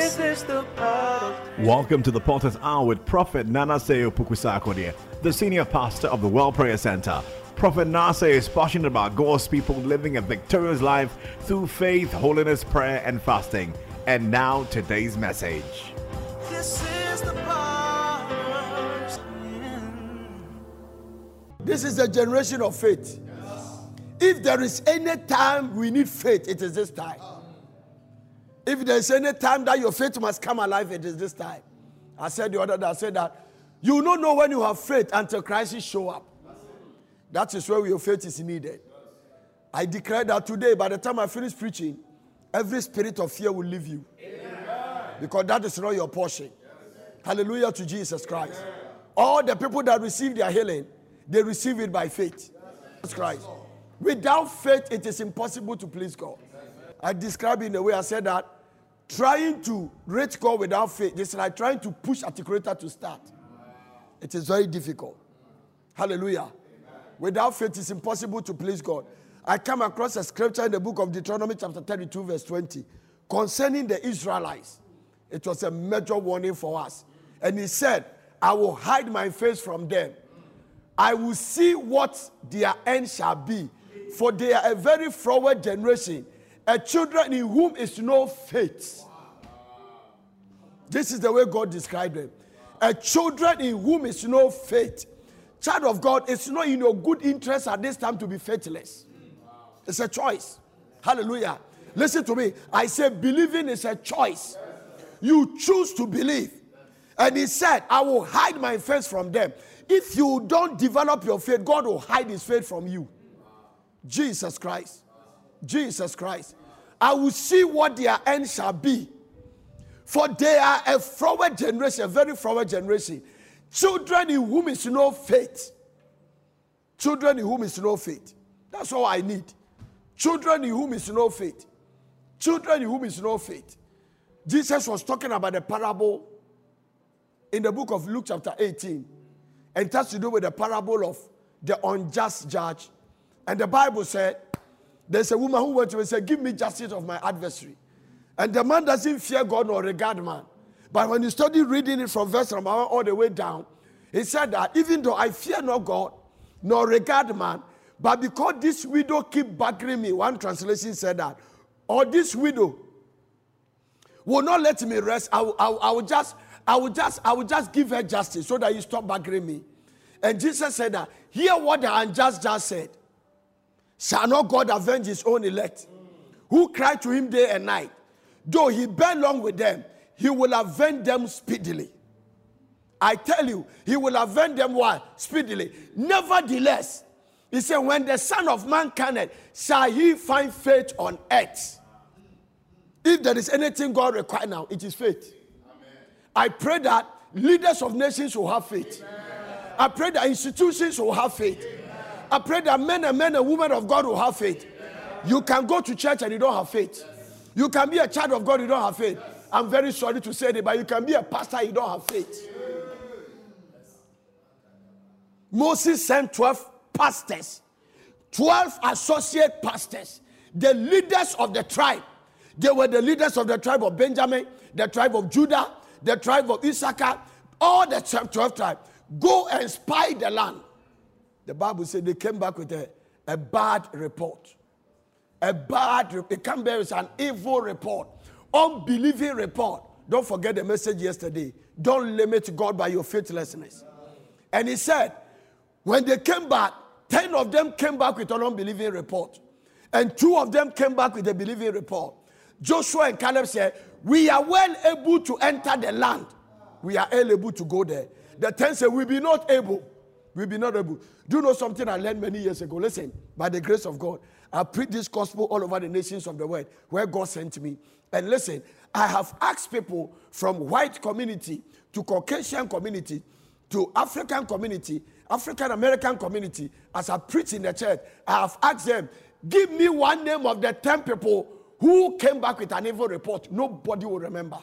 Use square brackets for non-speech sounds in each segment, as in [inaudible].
This is the part Welcome to the Potter's Hour with Prophet Nana Osei Opoku Sarkodie, the senior pastor of the World Prayer Center. Prophet Nase is passionate about God's people living a victorious life through faith, holiness, prayer, and fasting. And now, today's message. this is the. This is a generation of faith. If there is any time we need faith, it is this time. If there is any time that your faith must come alive, it is this time. I said the other day, I said that you will not know when you have faith until crisis show up. That is where your faith is needed. I declare that today, by the time I finish preaching, every spirit of fear will leave you. Because that is not your portion. Hallelujah to Jesus Christ. All the people that receive their healing, they receive it by faith. Jesus Christ. Without faith, it is impossible to please God. I described it in a way I said that trying to reach God without faith is like trying to push articulator to start. It is very difficult. Hallelujah. Without faith, it's impossible to please God. I come across a scripture in the book of Deuteronomy, chapter 32, verse 20, concerning the Israelites. It was a major warning for us. And he said, I will hide my face from them. I will see what their end shall be. For they are a very forward generation, a children in whom is no faith. This is the way God described them. A children in whom is no faith. Child of God, it's not in your good interest at this time to be faithless. It's a choice. Hallelujah. Listen to me. I say believing is a choice. You choose to believe. And he said, I will hide my face from them. If you don't develop your faith, God will hide his faith from you. Jesus Christ. Jesus Christ. I will see what their end shall be. For they are a forward generation, a very forward generation. Children in whom is no faith. Children in whom is no faith. That's all I need. Children in whom is no faith. Children in whom is no faith. Jesus was talking about the parable in the book of Luke, chapter 18. And it has to do with the parable of the unjust judge. And the Bible said, There's a woman who went to him and said, Give me justice of my adversary. And the man doesn't fear God nor regard man. But when you study reading it from verse number all the way down, he said that even though I fear not God nor regard man, but because this widow keep bugging me, one translation said that, or this widow will not let me rest. I will, I I will just, I will just, I will just give her justice so that you stop bugging me. And Jesus said that, hear what the unjust just said. Shall not God avenge his own elect, who cry to him day and night? Though he bear long with them, he will avenge them speedily. I tell you, he will avenge them what? Speedily. Nevertheless, he said, when the Son of Man cometh, shall he find faith on earth? If there is anything God requires now, it is faith. I pray that leaders of nations will have faith. I pray that institutions will have faith. I pray that men and men and women of God will have faith. You can go to church and you don't have faith. You can be a child of God, you don't have faith. I'm very sorry to say it, but you can be a pastor, you don't have faith. Moses sent 12 pastors, 12 associate pastors, the leaders of the tribe. They were the leaders of the tribe of Benjamin, the tribe of Judah, the tribe of Issachar, all the 12 tribes. Go and spy the land. The Bible said they came back with a, a bad report. A bad report. It can be an evil report, unbelieving report. Don't forget the message yesterday. Don't limit God by your faithlessness. And he said, when they came back, 10 of them came back with an unbelieving report. And two of them came back with a believing report. Joshua and Caleb said, We are well able to enter the land. We are able to go there. The 10 said, We be not able. We be not able. Do you know something I learned many years ago? Listen, by the grace of God, I preach this gospel all over the nations of the world where God sent me. And listen, I have asked people from white community to Caucasian community to African community, African American community, as I preach in the church, I have asked them, give me one name of the 10 people who came back with an evil report. Nobody will remember.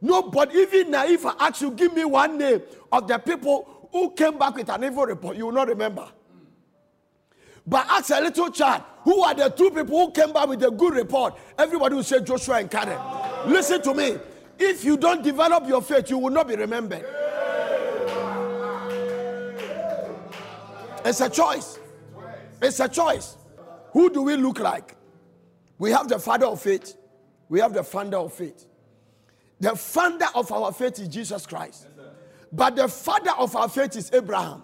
Nobody, even if I ask you, give me one name of the people who came back with an evil report, you will not remember. But ask a little child, who are the two people who came back with a good report? Everybody will say Joshua and Caleb. Listen to me. If you don't develop your faith, you will not be remembered. It's a choice. It's a choice. Who do we look like? We have the father of faith, we have the founder of faith. The founder of our faith is Jesus Christ. But the father of our faith is Abraham.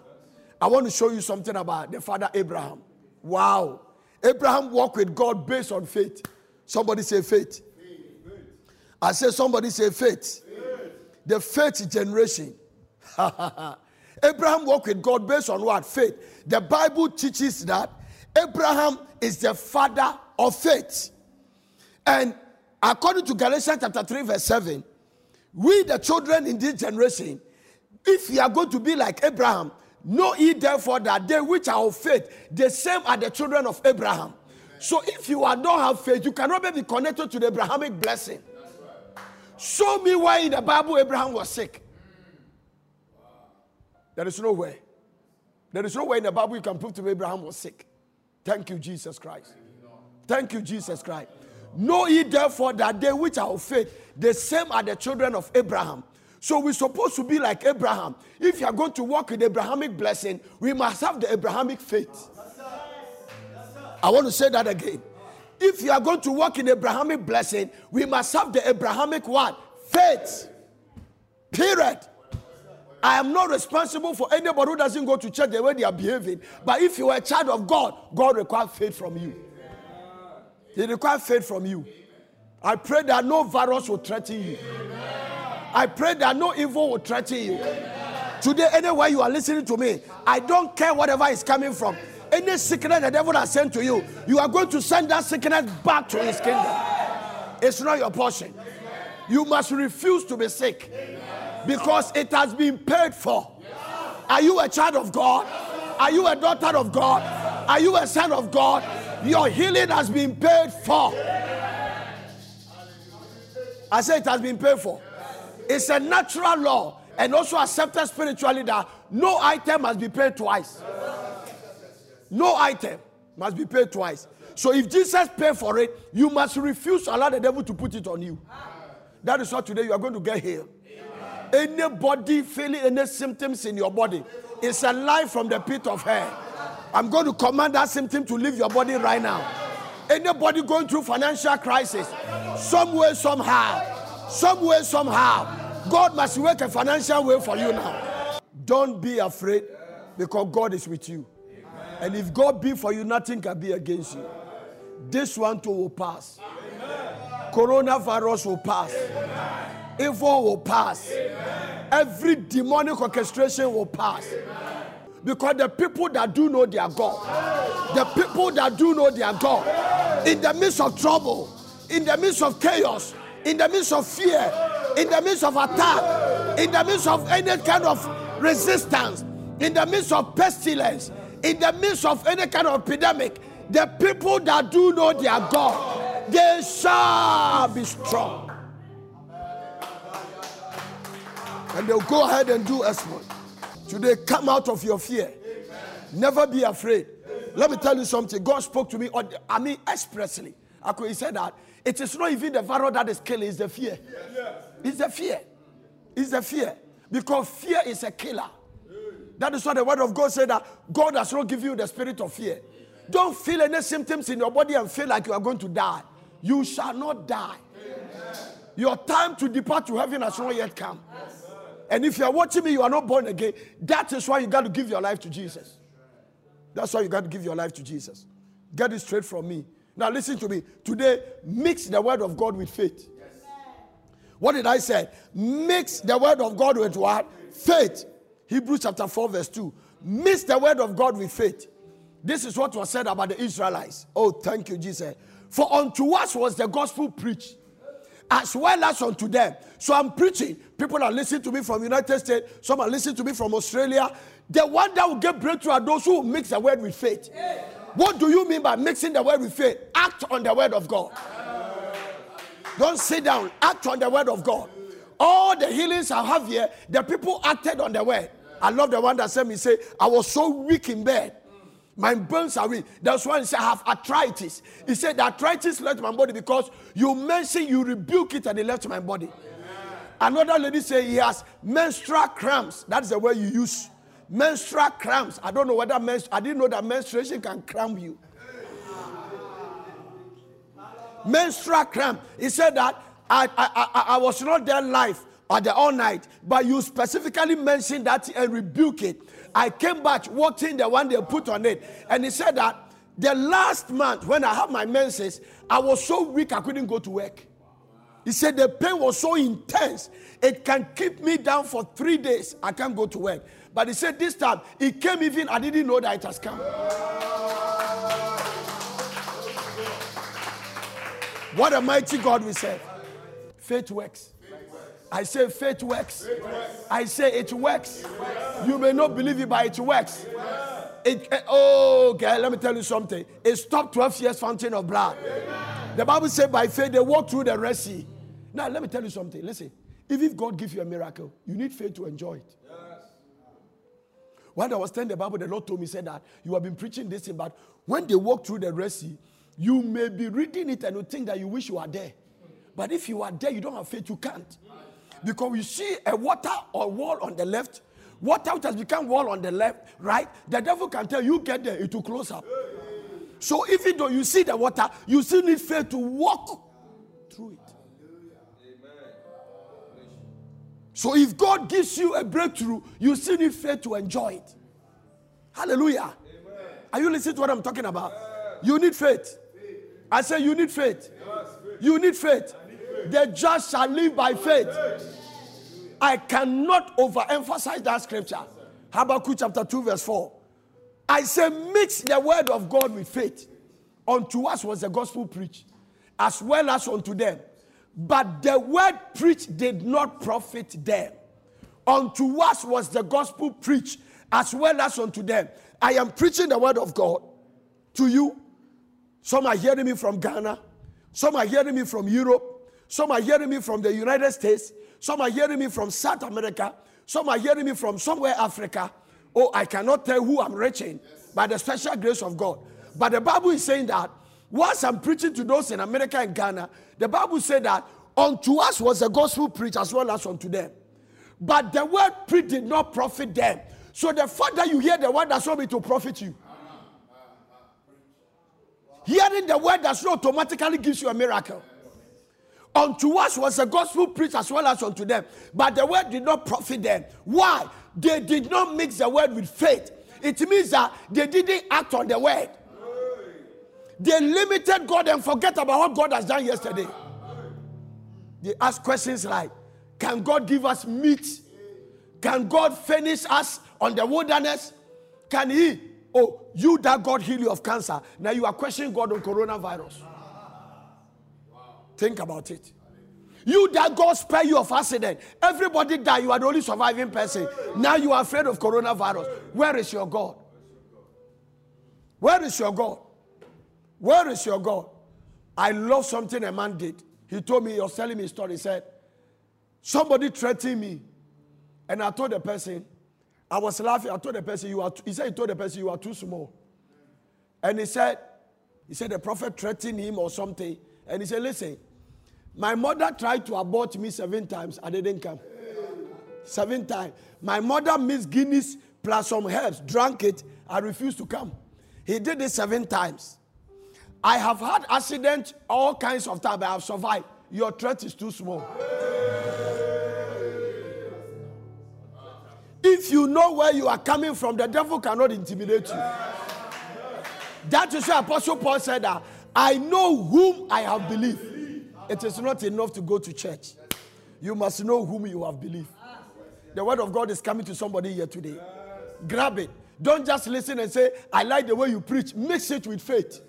I want to show you something about the father Abraham. Wow. Abraham walked with God based on faith. Somebody say faith. I say somebody say faith. The faith generation. [laughs] Abraham walked with God based on what? Faith. The Bible teaches that Abraham is the father of faith. And according to Galatians chapter 3, verse 7, we, the children in this generation, if you are going to be like Abraham, know ye therefore that they which are of faith, the same are the children of Abraham. So if you are, don't have faith, you cannot be connected to the Abrahamic blessing. Show me why in the Bible Abraham was sick. There is no way. There is no way in the Bible you can prove to me Abraham was sick. Thank you, Jesus Christ. Thank you, Jesus Christ. Know ye therefore that they which are of faith, the same are the children of Abraham. So we're supposed to be like Abraham. If you are going to walk with Abrahamic blessing, we must have the Abrahamic faith. I want to say that again. If you are going to walk in Abrahamic blessing, we must have the Abrahamic what? Faith. Period. I am not responsible for anybody who doesn't go to church the way they are behaving. But if you are a child of God, God requires faith from you. He requires faith from you. I pray that no virus will threaten you. I pray that no evil will threaten you. Today, anywhere you are listening to me, I don't care whatever is coming from. Any sickness the devil has sent to you, you are going to send that sickness back to his kingdom. It's not your portion. You must refuse to be sick because it has been paid for. Are you a child of God? Are you a daughter of God? Are you a son of God? Your healing has been paid for. I say it has been paid for. It's a natural law and also accepted spiritually that no item must be paid twice. No item must be paid twice. So if Jesus paid for it, you must refuse to allow the devil to put it on you. That is what today you are going to get healed. Anybody feeling any symptoms in your body, it's a lie from the pit of hell. I'm going to command that symptom to leave your body right now. Anybody going through financial crisis, some way, somehow, some way, somehow, God must work a financial way for you now. Don't be afraid because God is with you. And if God be for you, nothing can be against you. This one too will pass. Coronavirus will pass. Evil will pass. Every demonic orchestration will pass. Because the people that do know their God, the people that do know their God, in the midst of trouble, in the midst of chaos, in the midst of fear, in the midst of attack, in the midst of any kind of resistance, in the midst of pestilence, in the midst of any kind of epidemic, the people that do know their God, they shall be strong. And they'll go ahead and do as exploit. Today, come out of your fear. Never be afraid. Let me tell you something. God spoke to me, I mean, expressly. Ako, He said that it is not even the virus that is killing, it's the fear. It's the fear. It's the fear. Because fear is a killer. That is why the word of God said that God does not give you the spirit of fear. Don't feel any symptoms in your body and feel like you are going to die. You shall not die. Your time to depart to heaven has not yet come. And if you are watching me, you are not born again. That is why you got to give your life to Jesus. That's why you got to give your life to Jesus. Get it straight from me. Now listen to me. Today, mix the word of God with faith. What did I say? Mix the word of God with what? Faith. Hebrews chapter 4, verse 2. Mix the word of God with faith. This is what was said about the Israelites. Oh, thank you, Jesus. For unto us was the gospel preached, as well as unto them. So I'm preaching. People are listening to me from United States. Some are listening to me from Australia. The one that will get breakthrough are those who mix the word with faith. What do you mean by mixing the word with faith? Act on the word of God. Don't sit down. Act on the word of God. All the healings I have here, the people acted on the word. I love the one that said me say, I was so weak in bed. My bones are weak. That's why he said, I have arthritis. He said, the arthritis left my body because you mentioned you rebuke it and it left my body. Another lady said he has menstrual cramps. That's the word you use. Menstrual cramps. I don't know whether menstru- I didn't know that menstruation can cramp you. Menstrual cramp. He said that I, I, I, I was not there live or the all night, but you specifically mentioned that and rebuke it. I came back, walked in the one they put on it, and he said that the last month when I had my menses, I was so weak I couldn't go to work. He said the pain was so intense, it can keep me down for three days. I can't go to work. But he said this time, it came even, I didn't know that it has come. What a mighty God we serve. Faith works. I say faith works. I say it works. You may not believe it, but it works. It, eh, oh, okay, let me tell you something. It stopped 12 years fountain of blood. The Bible said by faith they walked through the Red Sea. Now, let me tell you something. Listen, if, God gives you a miracle, you need faith to enjoy it. When I was telling the Bible, the Lord told me, said that you have been preaching this thing, but when they walk through the Red Sea, you may be reading it and you think that you wish you are there. But if you are there, you don't have faith, you can't. Because you see a water or wall on the left, water which has become wall on the left, right? The devil can tell you get there, it will close up. So even though you see the water, you still need faith to walk through it. So if God gives you a breakthrough, you still need faith to enjoy it. Hallelujah. Are you listening to what I'm talking about? You need faith. I say you need faith. You need faith. The just shall live by faith. I cannot overemphasize that scripture. Habakkuk chapter 2, verse 4. I say, mix the word of God with faith. Unto us was the gospel preached, as well as unto them. But the word preached did not profit them. Unto us was the gospel preached, as well as unto them. I am preaching the word of God to you. Some are hearing me from Ghana. Some are hearing me from Europe. Some are hearing me from the United States. Some are hearing me from South America. Some are hearing me from somewhere Africa. Oh, I cannot tell who I'm reaching by the special grace of God. But the Bible is saying that once I'm preaching to those in America and Ghana, the Bible said that unto us was the gospel preached as well as unto them. But the word preached did not profit them. So the that you hear the word does not mean to profit you. Hearing the word does not automatically gives you a miracle. Unto us was the gospel preached as well as unto them, but the word did not profit them. Why? They did not mix the word with faith. It means that they didn't act on the word. They limited God and forget about what God has done yesterday. They ask questions like, Can God give us meat? Can God finish us on the wilderness? Can He? Oh, you that God heal you of cancer. Now you are questioning God on coronavirus. Think about it. You that God spare you of accident. Everybody die. You are the only surviving person. Now you are afraid of coronavirus. Where is your God? Where is your God? Where is your God? I love something a man did. He told me, he was telling me a story. He said, Somebody threatened me. And I told the person, I was laughing. I told the person, you are, he said, he told the person, you are too small. And he said, he said, the prophet threatened him or something. And he said, listen, my mother tried to abort me seven times. I didn't come. Seven times. My mother missed Guinness plus some herbs, drank it. I refused to come. He did it seven times. I have had accidents all kinds of times, but I have survived. Your threat is too small. If you know where you are coming from, the devil cannot intimidate you. That is why Apostle Paul said that I know whom I have believed. It is not enough to go to church. You must know whom you have believed. The word of God is coming to somebody here today. Grab it. Don't just listen and say, I like the way you preach. Mix it with faith.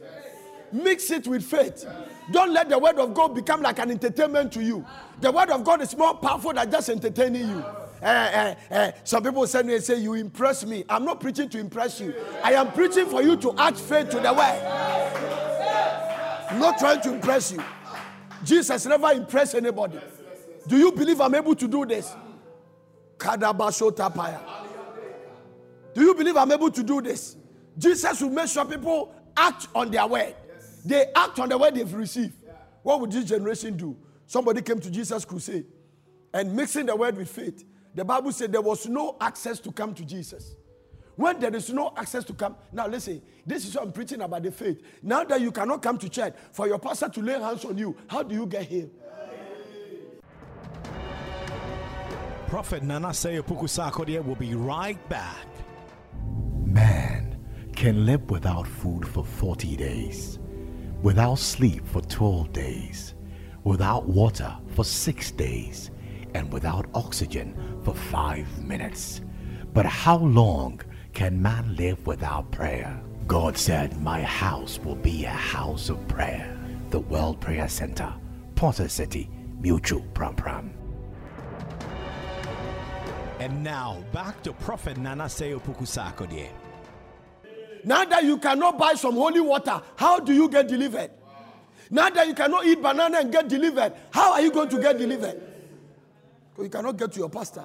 Mix it with faith. Don't let the word of God become like an entertainment to you. The word of God is more powerful than just entertaining you. Eh, eh, eh. Some people send me and say, You impress me. I'm not preaching to impress you. I am preaching for you to add faith to the word. I'm not trying to impress you. Jesus never impressed anybody. Do you believe I'm able to do this? Do you believe I'm able to do this? Jesus will make sure people act on their word. They act on the word they've received. What would this generation do? Somebody came to Jesus' crusade and mixing the word with faith. The Bible said there was no access to come to Jesus. When there is no access to come, now listen, this is what I'm preaching about the faith. Now that you cannot come to church for your pastor to lay hands on you, how do you get healed? Prophet Nana Osei Opoku Sarkodie will be right back. Man can live without food for 40 days, without sleep for 12 days, without water for 6 days, and without oxygen for 5 minutes. But how long can man live without prayer? God said, My house will be a house of prayer. The World Prayer Center, Potter City, Mutual Prampram. And now back to Prophet Nana Sarkodie. Now that you cannot buy some holy water, how do you get delivered? Now that you cannot eat banana and get delivered, how are you going to get delivered? You cannot get to your pastor.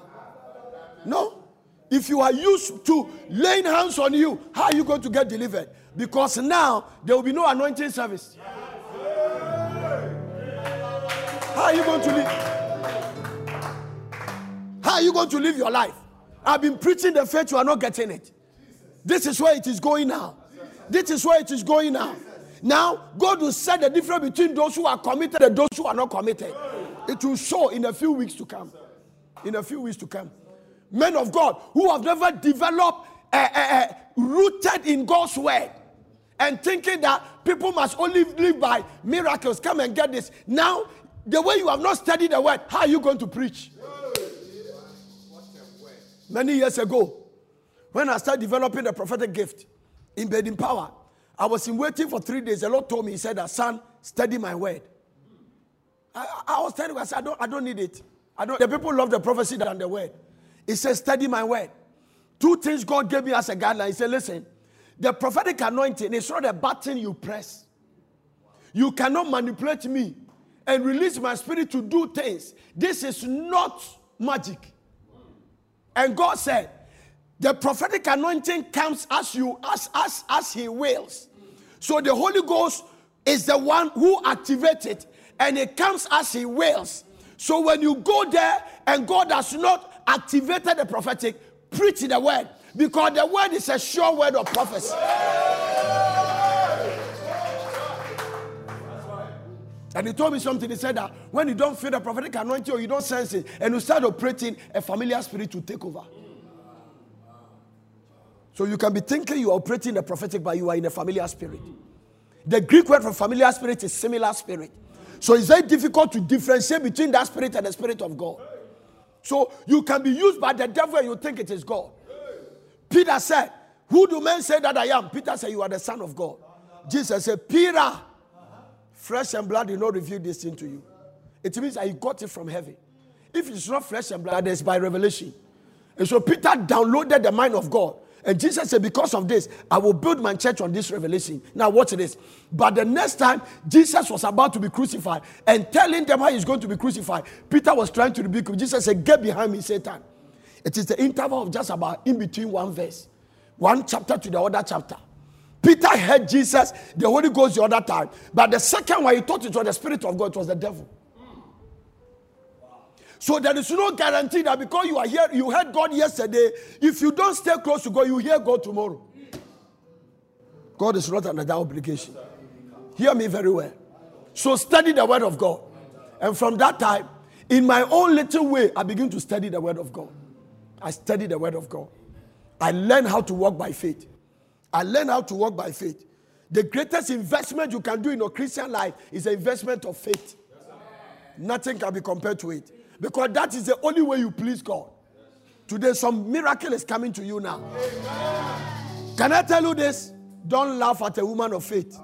No. If you are used to laying hands on you, how are you going to get delivered? Because now there will be no anointing service. How are you going to live? How are you going to live your life? I've been preaching the faith, you are not getting it. This is where it is going now. This is where it is going now. Now, God will set the difference between those who are committed and those who are not committed. It will show in a few weeks to come. In a few weeks to come. Men of God who have never developed, uh, uh, uh, rooted in God's word, and thinking that people must only live by miracles. Come and get this. Now, the way you have not studied the word, how are you going to preach? Many years ago, when I started developing the prophetic gift in Power, I was in waiting for three days. The Lord told me, He said, that, Son, study my word. I, I I was telling him, I said, I don't, I don't need it. I don't, the people love the prophecy than the word. He said, Study my word. Two things God gave me as a guideline. He said, Listen, the prophetic anointing is not a button you press. You cannot manipulate me and release my spirit to do things. This is not magic. And God said, the prophetic anointing comes as you as as as he wills. So the Holy Ghost is the one who activates it, and it comes as he wills. So when you go there and God has not activated the prophetic, preach the word because the word is a sure word of prophecy. And he told me something. He said that when you don't feel the prophetic anointing or you don't sense it, and you start operating, a familiar spirit will take over. So you can be thinking you are operating the prophetic, but you are in a familiar spirit. The Greek word for familiar spirit is similar spirit. So it's very difficult to differentiate between that spirit and the spirit of God. So you can be used by the devil and you think it is God. Peter said, Who do men say that I am? Peter said, You are the Son of God. Jesus said, Peter, flesh and blood did not reveal this thing to you. It means that you got it from heaven. If it's not flesh and blood, it's by revelation. And so Peter downloaded the mind of God. And Jesus said, Because of this, I will build my church on this revelation. Now, watch this. But the next time Jesus was about to be crucified and telling them how he's going to be crucified, Peter was trying to rebuke him. Jesus said, Get behind me, Satan. It is the interval of just about in between one verse, one chapter to the other chapter. Peter heard Jesus, the Holy Ghost the other time. But the second one, he thought it was the Spirit of God, it was the devil. So there is no guarantee that because you are here, you heard God yesterday. If you don't stay close to God, you hear God tomorrow. God is not under that obligation. Hear me very well. So study the word of God. And from that time, in my own little way, I begin to study the word of God. I study the word of God. I learn how to walk by faith. I learn how to walk by faith. The greatest investment you can do in your Christian life is an investment of faith. Nothing can be compared to it. Because that is the only way you please God. Today, some miracle is coming to you now. Can I tell you this? Don't laugh at a woman of faith.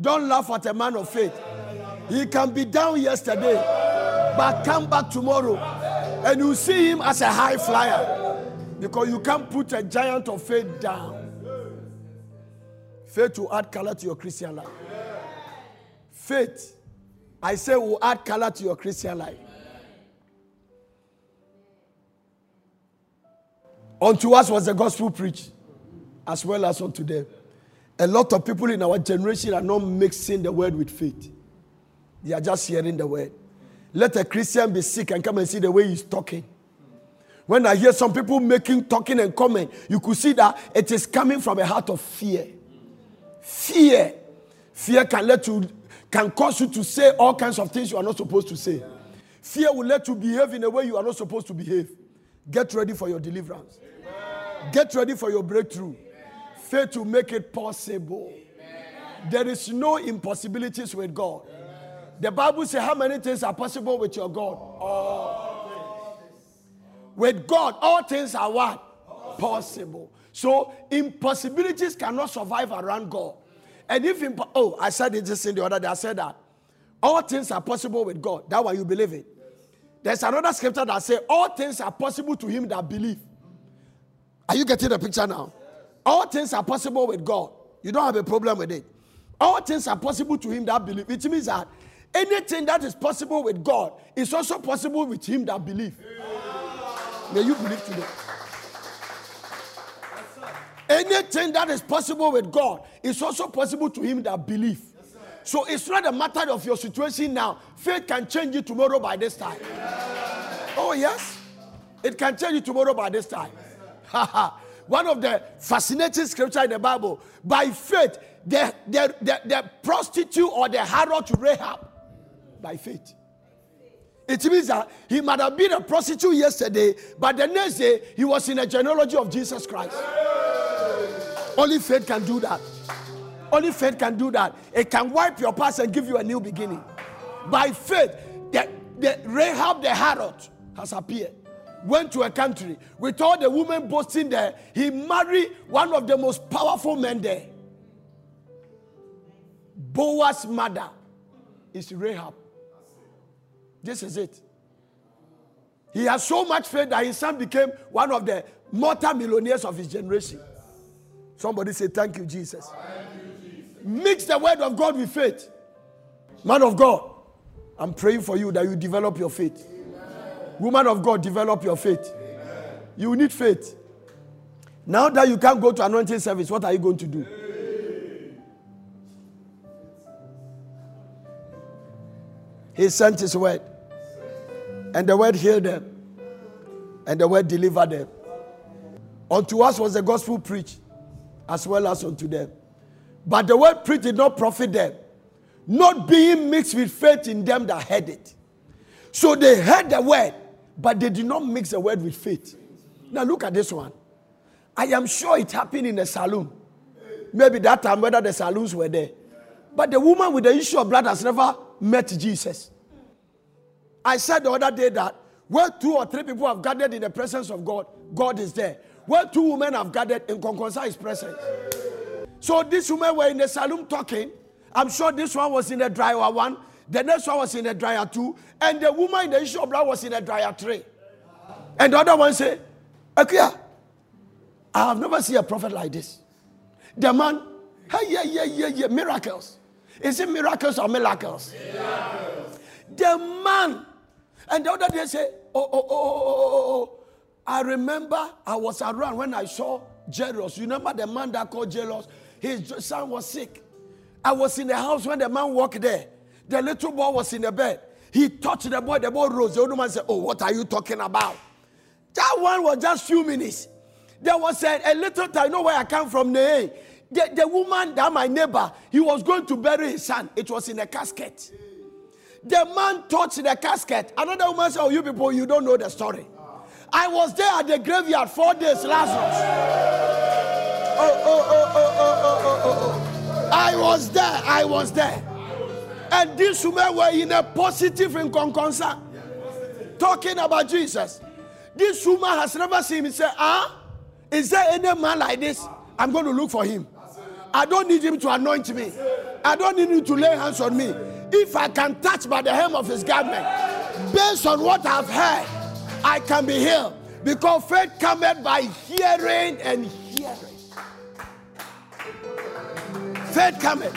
Don't laugh at a man of faith. He can be down yesterday, but come back tomorrow and you see him as a high flyer because you can't put a giant of faith down. Faith will add color to your Christian life. Faith, I say, will add color to your Christian life. Unto us was the gospel preached. as well as unto them. A lot of people in our generation are not mixing the word with faith. They are just hearing the word. Let a Christian be sick and come and see the way he's talking. When I hear some people making, talking, and comment, you could see that it is coming from a heart of fear. Fear. Fear can let you, can cause you to say all kinds of things you are not supposed to say. Fear will let you behave in a way you are not supposed to behave. Get ready for your deliverance. Get ready for your breakthrough. Faith to make it possible. There is no impossibilities with God. The Bible says, How many things are possible with your God? All. With God, all things are what? Possible. So impossibilities cannot survive around God. And if impo- oh, I said it just in the other day. I said that all things are possible with God. That why you believe it. There's another scripture that says all things are possible to him that believe. Are you getting the picture now? All things are possible with God. You don't have a problem with it. All things are possible to him that believe. It means that anything that is possible with God is also possible with him that believe. May you believe today. Anything that is possible with God is also possible to him that believe. So it's not a matter of your situation now. Faith can change you tomorrow by this time. Oh, yes. It can change you tomorrow by this time. [laughs] One of the fascinating scripture in the Bible. By faith, the, the, the, the prostitute or the harlot to Rahab. By faith. It means that he might have been a prostitute yesterday, but the next day he was in a genealogy of Jesus Christ. Only faith can do that. Only faith can do that. It can wipe your past and give you a new beginning. By faith, the, the Rahab the harlot has appeared. Went to a country with all the women boasting there. He married one of the most powerful men there. Boaz's mother is Rahab. This is it. He has so much faith that his son became one of the multi-millionaires of his generation. Somebody say, Thank you, Jesus. Mix the word of God with faith. Man of God, I'm praying for you that you develop your faith. Woman of God, develop your faith. You need faith. Now that you can't go to anointing service, what are you going to do? He sent his word. And the word healed them. And the word delivered them. Unto us was the gospel preached, as well as unto them. But the word preached did not profit them, not being mixed with faith in them that heard it. So they heard the word, but they did not mix the word with faith. Now look at this one. I am sure it happened in a saloon. Maybe that time whether the saloons were there. But the woman with the issue of blood has never met Jesus. I said the other day that where two or three people have gathered in the presence of God, God is there. Where two women have gathered in Konkonsa is present. So these women were in the saloon talking. I'm sure this one was in the dryer one, the next one was in the dryer two, and the woman in the issue of blood was in the dryer three. And the other one said, Akia, I have never seen a prophet like this. The man, hey, yeah, yeah, yeah, yeah, miracles. Is it miracles or miracles? Miracles. The man, and the other day say, oh, oh, oh, oh, oh, oh, oh, oh. I remember I was around when I saw Jairus. You remember the man that called Jairus? His son was sick. I was in the house when the man walked there. The little boy was in the bed. He touched the boy. The boy rose. The old man said, "Oh, what are you talking about?" That one was just few minutes. There was a, a little time. You know where I come from? The, the woman that my neighbor, he was going to bury his son. It was in a casket. The man touched the casket. Another woman said, Oh, you people, you don't know the story. I was there at the graveyard four days, Lazarus. Oh, oh, oh, oh, oh, oh, oh, oh. I was there. I was there. And these women were in a positive in Konkonsa, talking about Jesus. This woman has never seen him say, Ah, is there any man like this? I'm going to look for him. I don't need him to anoint me. I don't need him to lay hands on me. If I can touch by the hem of his garment, based on what I've heard, I can be healed. Because faith cometh by hearing and hearing. Faith cometh.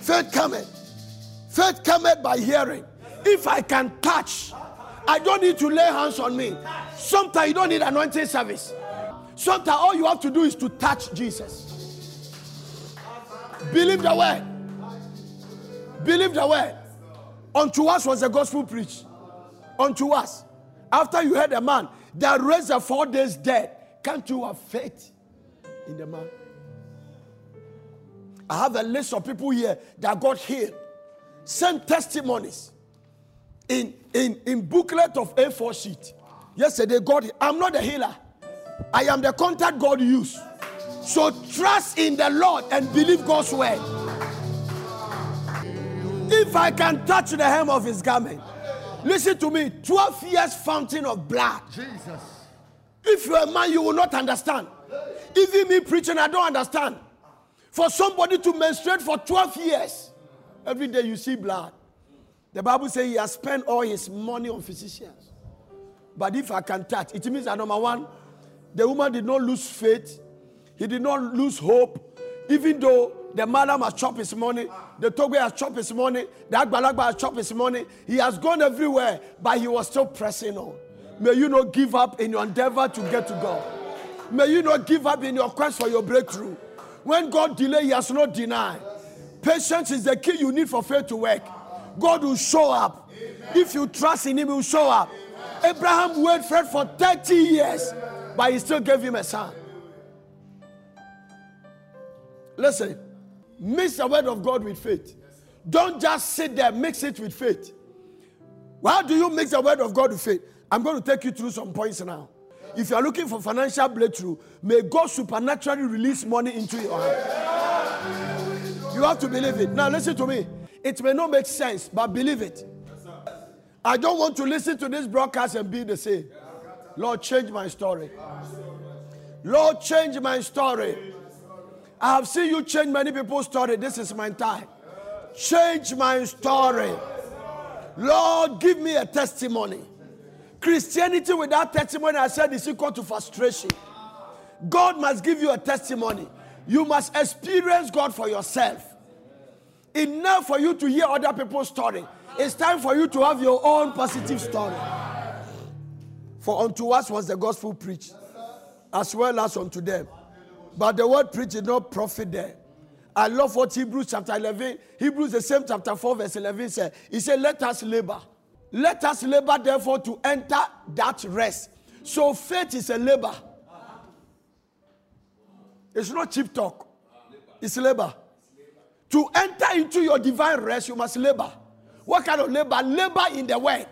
Faith cometh. Faith cometh by hearing. If I can touch, I don't need to lay hands on me. Sometimes you don't need anointing service. Sometimes all you have to do is to touch Jesus. Believe the word. Believe the word. Unto us was the gospel preached. Unto us. After you heard a man that raised the four days dead, can't you have faith in the man? I have a list of people here that got healed. Send testimonies in, in, in booklet of A4 sheet. Yesterday, God, I'm not a healer. I am the contact God used. So trust in the Lord and believe God's word. If I can touch the hem of his garment, listen to me 12 years fountain of blood. Jesus. If you're a man, you will not understand. Even me preaching, I don't understand. For somebody to menstruate for 12 years, every day you see blood. The Bible says he has spent all his money on physicians. But if I can touch, it means that number one, the woman did not lose faith, he did not lose hope, even though the madam has chopped his money, the Togwe has chopped his money, the Agbalagba has chopped his money. He has gone everywhere, but he was still pressing on. May you not give up in your endeavor to get to God. May you not give up in your quest for your breakthrough. When God delay, He has not denied. Patience is the key you need for faith to work. God will show up. If you trust in Him, He will show up. Abraham waited for 30 years, but He still gave him a son. Listen, mix the word of God with faith. Don't just sit there, mix it with faith. How do you mix the word of God with faith? I'm going to take you through some points now. If you are looking for financial breakthrough, may God supernaturally release money into your hand. You have to believe it. Now, listen to me. It may not make sense, but believe it. I don't want to listen to this broadcast and be the same. Lord, change my story. Lord, change my story. I have seen you change many people's story. This is my time. Change my story. Lord, give me a testimony. Christianity without testimony, I said, is equal to frustration. God must give you a testimony. You must experience God for yourself. Enough for you to hear other people's story. It's time for you to have your own positive story. For unto us was the gospel preached, as well as unto them. But the word preached did not profit them. I love what Hebrews chapter 11, Hebrews the same chapter 4, verse 11 said. He said, Let us labor. Let us labor, therefore, to enter that rest. So faith is a labor. It's not cheap talk, it's labor. To enter into your divine rest, you must labor. What kind of labor? Labor in the word.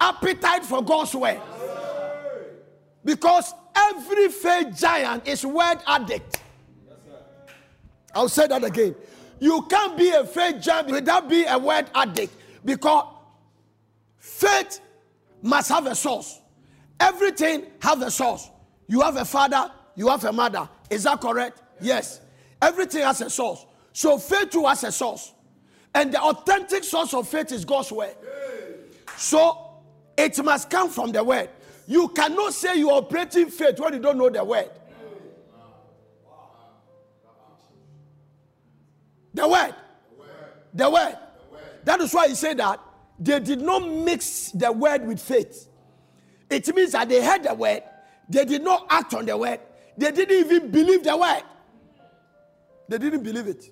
Appetite for God's word. Because every faith giant is word addict. I'll say that again. You can't be a faith giant without being a word addict because faith must have a source. Everything have a source. You have a father, you have a mother. Is that correct? Yes. Everything has a source. So faith too has a source. And the authentic source of faith is God's word. So it must come from the word. You cannot say you are operating faith when you don't know the word. The word. The word. That is why he said that they did not mix the word with faith. It means that they heard the word, they did not act on the word, they didn't even believe the word. They didn't believe it.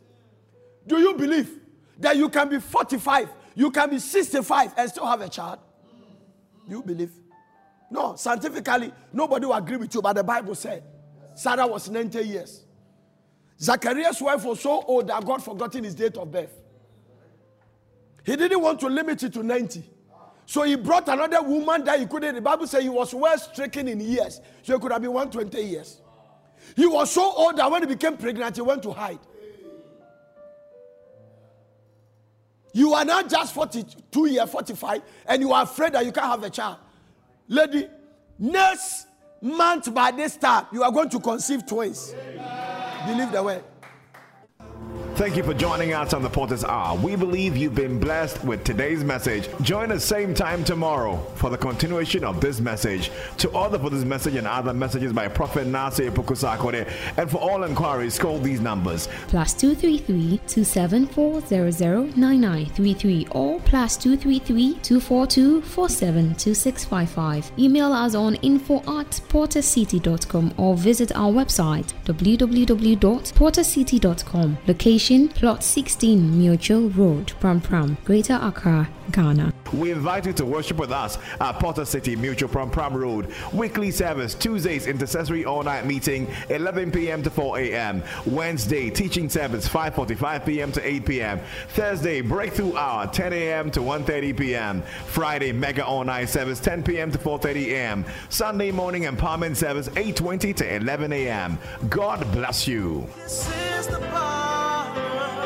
Do you believe that you can be 45, you can be 65 and still have a child? Do you believe? No, scientifically, nobody will agree with you, but the Bible said Sarah was 90 years. Zacharias' wife was so old that God forgotten his date of birth. He didn't want to limit it to 90. So he brought another woman that he couldn't. The Bible says he was well stricken in years. So he could have been 120 years. He was so old that when he became pregnant, he went to hide. You are not just 42 years, 45, and you are afraid that you can't have a child. Lady, next month by this time, you are going to conceive twins. Believe the word. Thank you for joining us on the Potter's Hour. We believe you've been blessed with today's message. Join us same time tomorrow for the continuation of this message. To order for this message and other messages by Prophet Nana Osei Opoku Sarkodie, and for all inquiries, call these numbers. plus 233 274 or plus 233 242 472655. Email us on info at portercity.com or visit our website www.portercity.com. Location plot 16 Mutual Road, Prampram, Greater Accra, Ghana. We invite you to worship with us at Potter City Mutual Prampram Road. Weekly service, Tuesdays, intercessory all-night meeting, 11 p.m. to 4 a.m. Wednesday, teaching service, 5.45 p.m. to 8 p.m. Thursday, breakthrough hour, 10 a.m. to 1.30 p.m. Friday, mega all-night service, 10 p.m. to 4.30 a.m. Sunday morning empowerment service, 8.20 to 11 a.m. God bless you. Oh.